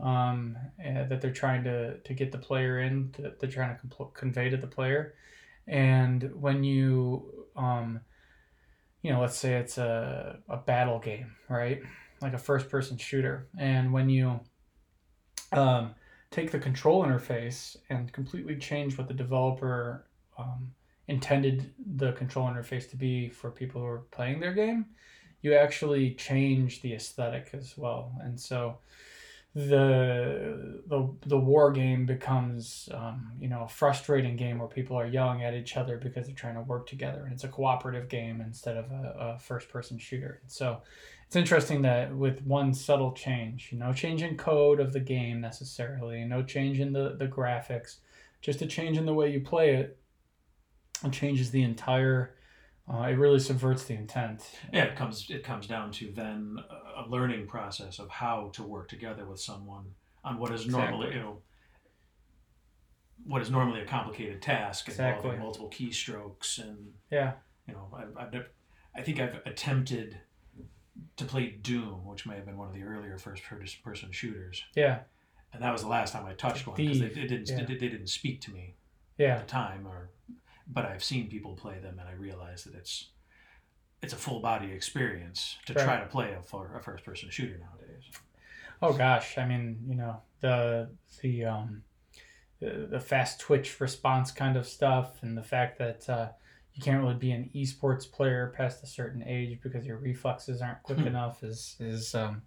um, uh, that they're trying to, to get the player in, that they're trying to convey to the player. And when you, um, you know, let's say it's a, a battle game, right? Like a first person shooter. And when you um, take the control interface and completely change what the developer um, intended the control interface to be for people who are playing their game, you actually change the aesthetic as well. And so, the the the war game becomes um, you know a frustrating game where people are yelling at each other because they're trying to work together and it's a cooperative game instead of a, a first person shooter and so it's interesting that with one subtle change you no know, change in code of the game necessarily no change in the the graphics just a change in the way you play it it changes the entire uh, it really subverts the intent. Yeah, it comes it comes down to then a learning process of how to work together with someone on what is normally you know what is normally a complicated task Exactly. involving multiple keystrokes and yeah. you know I've, I've never, I think I've attempted to play Doom, which may have been one of the earlier first person shooters, yeah. And that was the last time I touched one because they, it didn't yeah. they, they didn't speak to me yeah. at the time or but I've seen people play them and I realize that it's it's a full body experience to try to play a, for a first person shooter nowadays. Oh gosh, I mean, you know, the the um the, the fast twitch response kind of stuff and the fact that uh, you can't really be an esports player past a certain age because your reflexes aren't quick enough is is um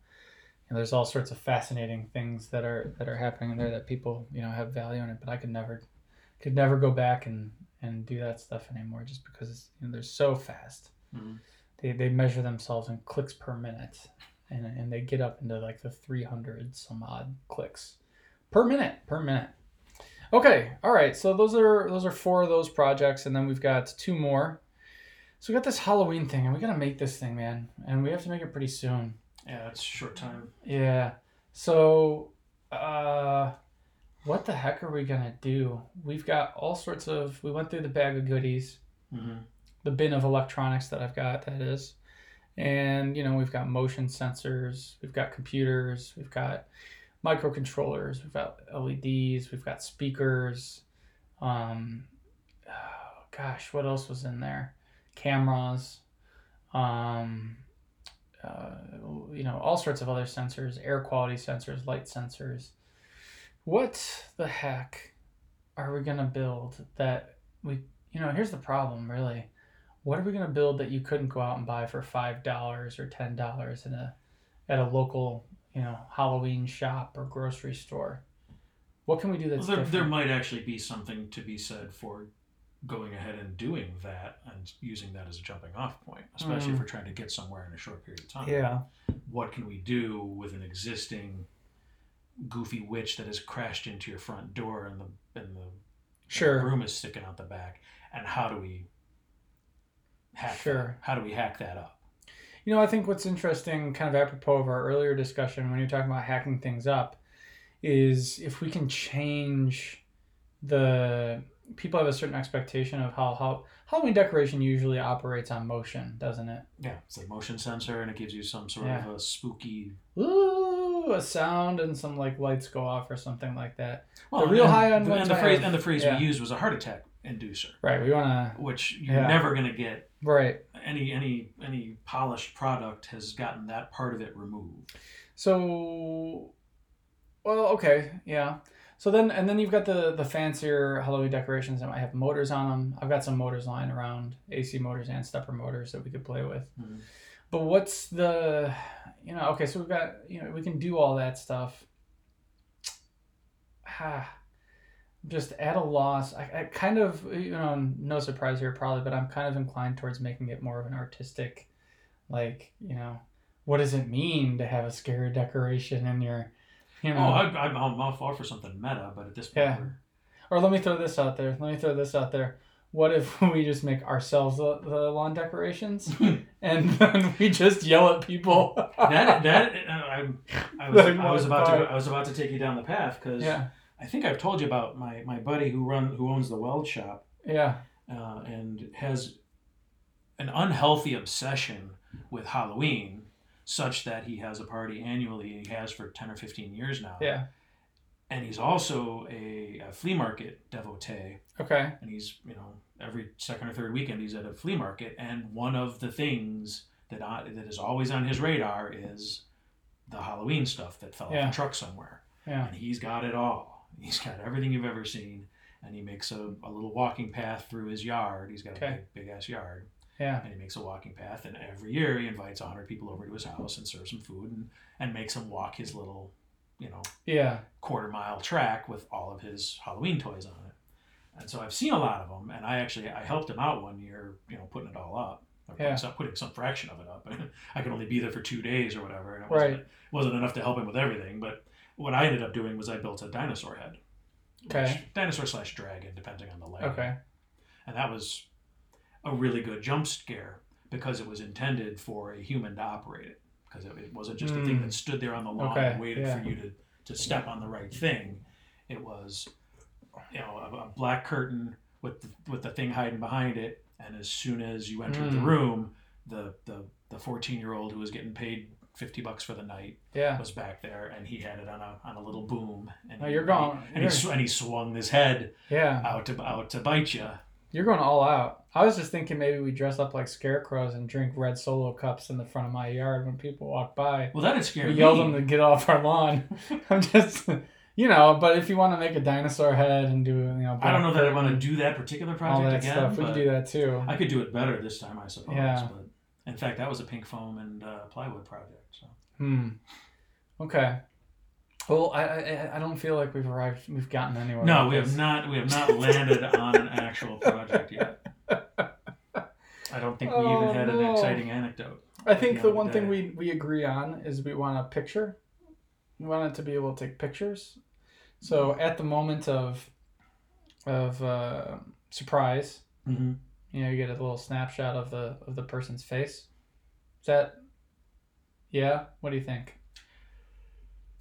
you know, there's all sorts of fascinating things that are that are happening there that people, you know, have value in it, but I could never could never go back and and do that stuff anymore just because you know, they're so fast. Mhm. They, they measure themselves in clicks per minute and, and they get up into like the 300 some odd clicks per minute per minute okay all right so those are those are four of those projects and then we've got two more so we got this halloween thing and we got to make this thing man and we have to make it pretty soon Yeah, it's short time. yeah so uh the heck are we gonna do we've got all sorts of we went through the bag of goodies hmm the bin of electronics that I've got, that is. And, you know, we've got motion sensors, we've got computers, we've got microcontrollers, we've got LEDs, we've got speakers. Um, oh, gosh, what else was in there? Cameras, um, uh, you know, all sorts of other sensors, air quality sensors, light sensors. What the heck are we going to build that we, you know, here's the problem really what are we going to build that you couldn't go out and buy for five dollars or ten dollars in a at a local you know halloween shop or grocery store what can we do Well, there, different there might actually be something to be said for going ahead and doing that and using that as a jumping off point, especially Mm. if we're trying to get somewhere in a short period of time. yeah What can we do with an existing goofy witch that has crashed into your front door and the and the sure broom is sticking out the back? And how do we hack Sure. that? How do we hack that up? You know, I think what's interesting, kind of apropos of our earlier discussion when you're talking about hacking things up, is if we can change the people have a certain expectation of how, how Halloween decoration usually operates on motion, doesn't it? Yeah, it's like motion sensor, and it gives you some sort Yeah. of a spooky. Ooh, a sound and some like lights go off or something like that. Well, real and, high-end and, the phrase and the phrase yeah. we used was a heart attack inducer, Right. We want to. which you're Yeah. never going to get. Right. Any any any polished product has gotten that part of it removed. So, well, okay, yeah. So then, and then you've got the the fancier Halloween decorations that might have motors on them. I've got some motors lying around, AC motors and stepper motors that we could play with. Mhm. But what's the, you know, okay, so we've got, you know, we can do all that stuff. Ah, just at a loss. I, I kind of, you know, no surprise here probably, but I'm kind of inclined towards making it more of an artistic, like, you know, what does it mean to have a scary decoration in your, you know, Oh, I, I'm all for something meta, but at this point, Yeah. or let me throw this out there. Let me throw this out there. What if we just make ourselves the, the lawn decorations and then we just yell at people? that that uh, I, I was I was about to I was about to take you down the path because yeah, I think I've told you about my my buddy who run who owns the weld shop yeah, uh, and has an unhealthy obsession with Halloween, such that he has a party annually. He has for ten or fifteen years now. yeah. And he's also a, a flea market devotee, Okay. and he's you know every second or third weekend he's at a flea market. And one of the things that I, that is always on his radar is the Halloween stuff that fell Yeah. off a truck somewhere Yeah. and he's got it all. He's got everything you've ever seen, and he makes a, a little walking path through his yard. He's got a big, big ass yard, Yeah. and he makes a walking path. And every year he invites hundred people over to his house and serves some food and, and makes them walk his little, you know, Yeah. quarter mile track with all of his Halloween toys on it. And so I've seen a lot of them, and I actually I helped him out one year, you know, putting it all up. Yeah. some, putting some fraction of it up. I could only be there for two days or whatever, and it wasn't, Right. wasn't enough to help him with everything. But what I ended up doing was I built a dinosaur head. Okay. Dinosaur slash dragon, depending on the layer. Okay. And that was a really good jump scare because it was intended for a human to operate it. Because it, it wasn't just a thing Mm. that stood there on the lawn Okay, and waited yeah. for you to, to step on the right thing. It was, you know, a, a black curtain with the, with the thing hiding behind it. And as soon as you entered the Mm. room, the the the 14 year old who was getting paid 50 bucks for the night Yeah. was back there and he had it on a on a little boom and Oh, he- you're going. and You're, he, and he swung his head yeah. out to out to bite you You're going all out. I was just thinking maybe we dress up like scarecrows and drink red solo cups in the front of my yard when people walk by. well that'd scare We me yell them to get off our lawn. I'm just, you know. But if you want to make a dinosaur head and do, you know, I don't know that I want to do that particular all project that again stuff. We could do that too. I could do it better this time I suppose Yeah. but in fact that was a pink foam and uh, plywood project so Hmm. Okay. Well, I, I I don't feel like we've arrived. We've gotten anywhere. no we have not we have not landed on an actual project yet I don't think we Oh, even had an exciting anecdote I think the the one the thing we we agree on is we want a picture. We want it to be able to take pictures. So at the moment of of uh, surprise, mm-hmm. you know, you get a little snapshot of the of the person's face. Is that? Yeah. What do you think?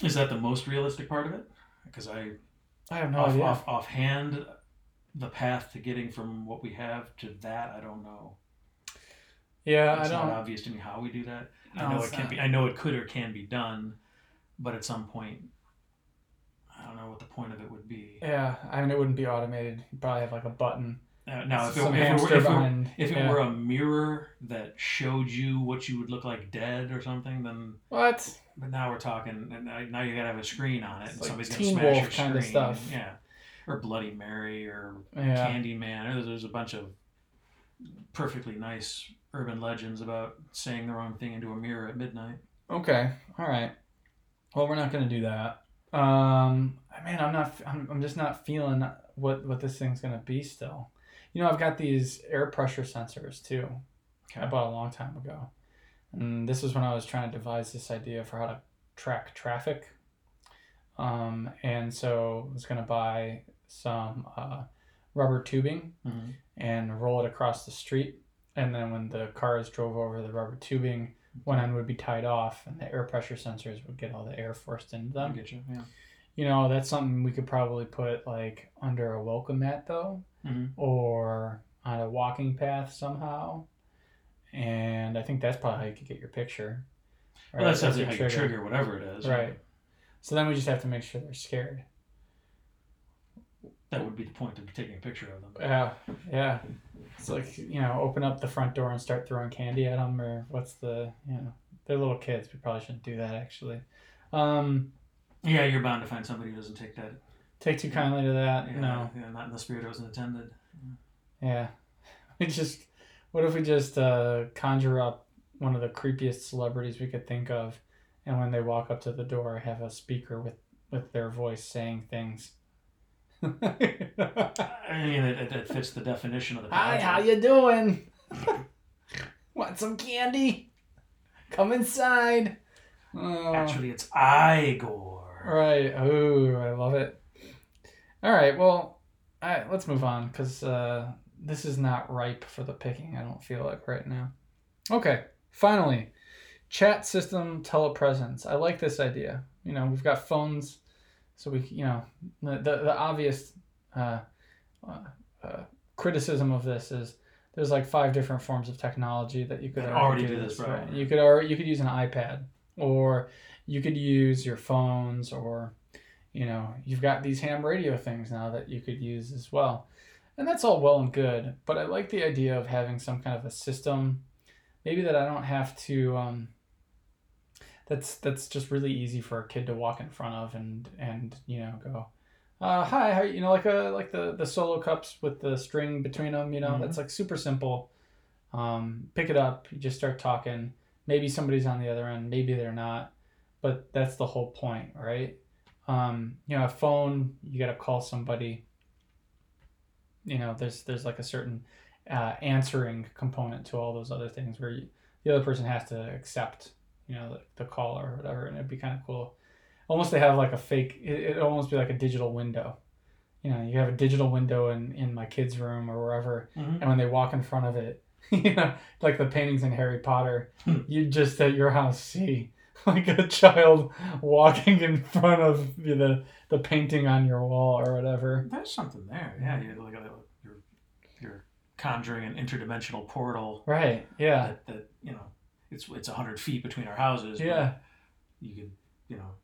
Is that the most realistic part of it because I I have no off, idea. off offhand the path to getting from what we have to that I don't know yeah, it's I not don't. obvious to me how we do that. No, I know it can not. be. I know it could or can be done, but at some point, I don't know what the point of it would be. Yeah, I mean, it wouldn't be automated. You'd probably have like a button. Uh, now, if it, if it, were, if, it, were, behind. if it were a mirror that showed you what you would look like dead or something, then. what? But now we're talking, and now now you gotta have a screen on it, It's and like somebody's Teen gonna smash Wolf your kinda screen. stuff. Yeah, or Bloody Mary or Yeah. Candyman. There's, there's a bunch of perfectly nice urban legends about saying the wrong thing into a mirror at midnight. Okay. All right. Well, we're not gonna do that. Um, man, I'm not. I'm, I'm just not feeling what what this thing's gonna be still. You know, I've got these air pressure sensors too. I bought a long time ago, and this is when I was trying to devise this idea for how to track traffic. Um, and so I was gonna buy some uh, rubber tubing Mhm. and roll it across the street. And then when the cars drove over the rubber tubing, one end would be tied off, and the air pressure sensors would get all the air forced into I them. get you. Yeah. You know, that's something we could probably put like under a welcome mat though, hmm or on a walking path somehow. And I think that's probably how you could get your picture. Well, that's how you trigger whatever it is. Right. So then we just have to make sure they're scared. That would be the point of taking a picture of them. Yeah, yeah. It's like you know, open up the front door and start throwing candy at them, or what's the you know, they're little kids. We probably shouldn't do that actually. Um, Yeah, you're bound to find somebody who doesn't take that. Take too kindly to that. Yeah, No. yeah, not in the spirit it was intended. Yeah. We just. What if we just uh, conjure up one of the creepiest celebrities we could think of, and when they walk up to the door, have a speaker with with their voice saying things. I mean, it, it, it fits the definition of the Hi, project. how you doing? Want some candy? Come inside. Oh, Actually, it's Igor. right. Oh, I love it. All right. Well, all right. Let's move on because uh, this is not ripe for the picking. I don't feel like right now. Okay. Finally, chat system telepresence. I like this idea. You know, we've got phones, so we, you know, the the, the obvious uh, uh, uh, criticism of this is there's like five different forms of technology that you could already, already do do this, Right? right. You could already you could use an iPad, or you could use your phones, or you know, you've got these ham radio things now that you could use as well. And that's all well and good, but I like the idea of having some kind of a system, maybe that I don't have to. Um, that's that's just really easy for a kid to walk in front of and and you know go, uh, hi, how, you know, like a like the the solo cups with the string between them. You know, Mhm. that's like super simple. Um, pick it up, you just start talking. Maybe somebody's on the other end, maybe they're not, but that's the whole point, right? Um, you know, a phone, you got to call somebody. You know, there's there's like a certain uh, answering component to all those other things where you, the other person has to accept, you know, the, the call or whatever, and it'd be kind of cool. Almost they have like a fake. It, it'd almost be like a digital window. You know, you have a digital window in in my kid's room or wherever, Mhm. and when they walk in front of it, you know, like the paintings in Harry Potter, Hmm. you just at your house see like a child walking in front of the the painting on your wall or whatever. There's something there. Yeah, you're like a, you're you're conjuring an interdimensional portal Right. Yeah. that, that you know it's it's hundred feet between our houses. Yeah. you could you know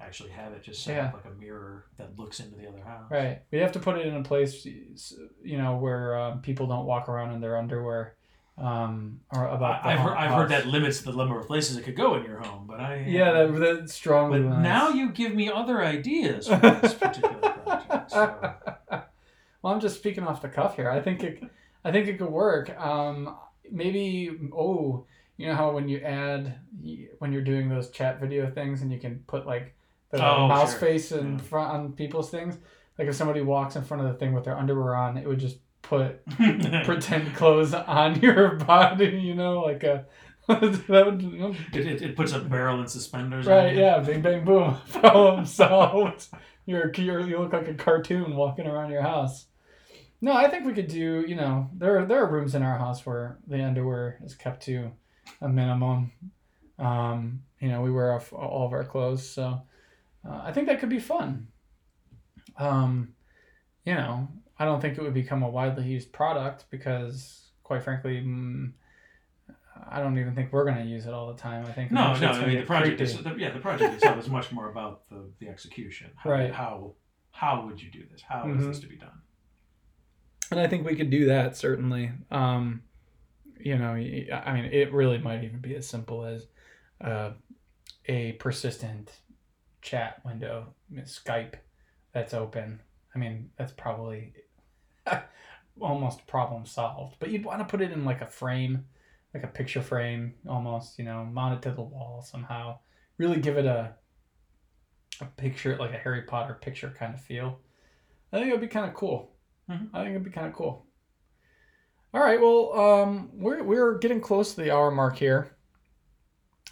actually have it just set Yeah. up like a mirror that looks into the other house. Right. We have to put it in a place, you know, where um, people don't walk around in their underwear. Um, or about. I've heard, I've heard that limits the number of places it could go in your home, but I Yeah, that that strongly. But limits. now you give me other ideas for this particular project. So. well, I'm just speaking off the cuff here. I think it, I think it could work. Um, maybe oh, you know how when you add when you're doing those chat video things and you can put like the Oh, mouse sure. face in Yeah. front on people's things. Like if somebody walks in front of the thing with their underwear on, it would just put pretend clothes on your body. You know, like a that would. you know, it, it, it puts a barrel and suspenders. Right, yeah, bing bang boom, problem solved. You're, you're you look like a cartoon walking around your house. No, I think we could do. You know, there there are rooms in our house where the underwear is kept to a minimum. Um, you know, we wear off all of our clothes, so uh, I think that could be fun. Um, you know, I don't think it would become a widely used product because, quite frankly, mm, I don't even think we're going to use it all the time. I think No, no. I mean, the project creepy. is the, yeah. The project itself is much more about the, the execution. How, Right. How how would you do this? How is Mhm. this to be done? and I think we could do that certainly. Um, you know, I mean, it really might even be as simple as uh, a persistent chat window, Skype, that's open. I mean, that's probably almost problem solved. But you'd want to put it in like a frame, like a picture frame, almost. You know, mount it to the wall somehow. Really give it a a picture, like a Harry Potter picture kind of feel. I think it would be kind of cool. Mhm. I think it'd be kind of cool. All right, well, um, we're we're getting close to the hour mark here,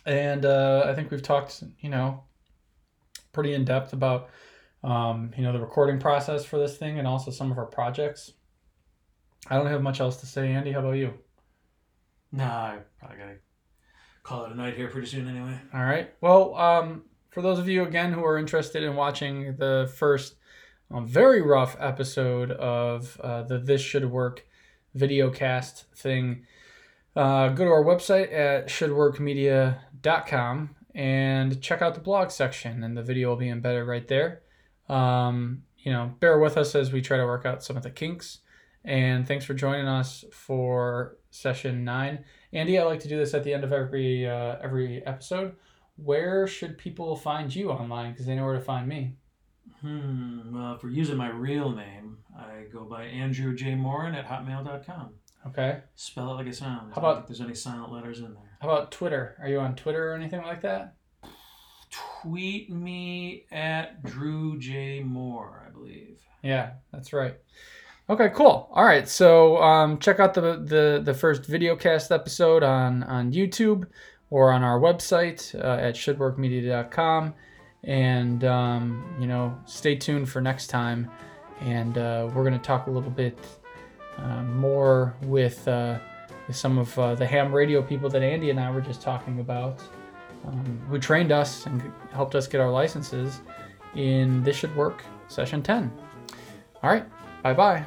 and uh, I think we've talked, you know, pretty in depth about, um, you know, the recording process for this thing and also some of our projects. I don't have much else to say, Andy. How about you? No, I probably gotta call it a night here pretty soon anyway. All right. Well, um, for those of you again who are interested in watching the first um, very rough episode of uh, the This Should Work video cast thing, uh, go to our website at shouldworkmedia.com and check out the blog section, and the video will be embedded right there. Um, you know, bear with us as we try to work out some of the kinks. And thanks for joining us for session nine. Andy, I like to do this at the end of every uh, every episode. Where should people find you online? Because they know where to find me. Hmm. Well, if we're using my real name, I go by Andrew J. Morin at hotmail.com. Okay. Spell it like it sounds. How about- think there's any silent letters in there? How about Twitter? Are you on Twitter or anything like that? Tweet me at Drew J. Moore, I believe. Yeah, that's right. Okay, cool. All right, so um, check out the, the the first video cast episode on on YouTube or on our website uh, at shouldworkmedia.com, and um, you know, stay tuned for next time. And uh, we're going to talk a little bit uh, more with, uh, with some of uh, the ham radio people that Andy and I were just talking about, um, who trained us and helped us get our licenses in This Should Work Session 10. All right. Bye bye.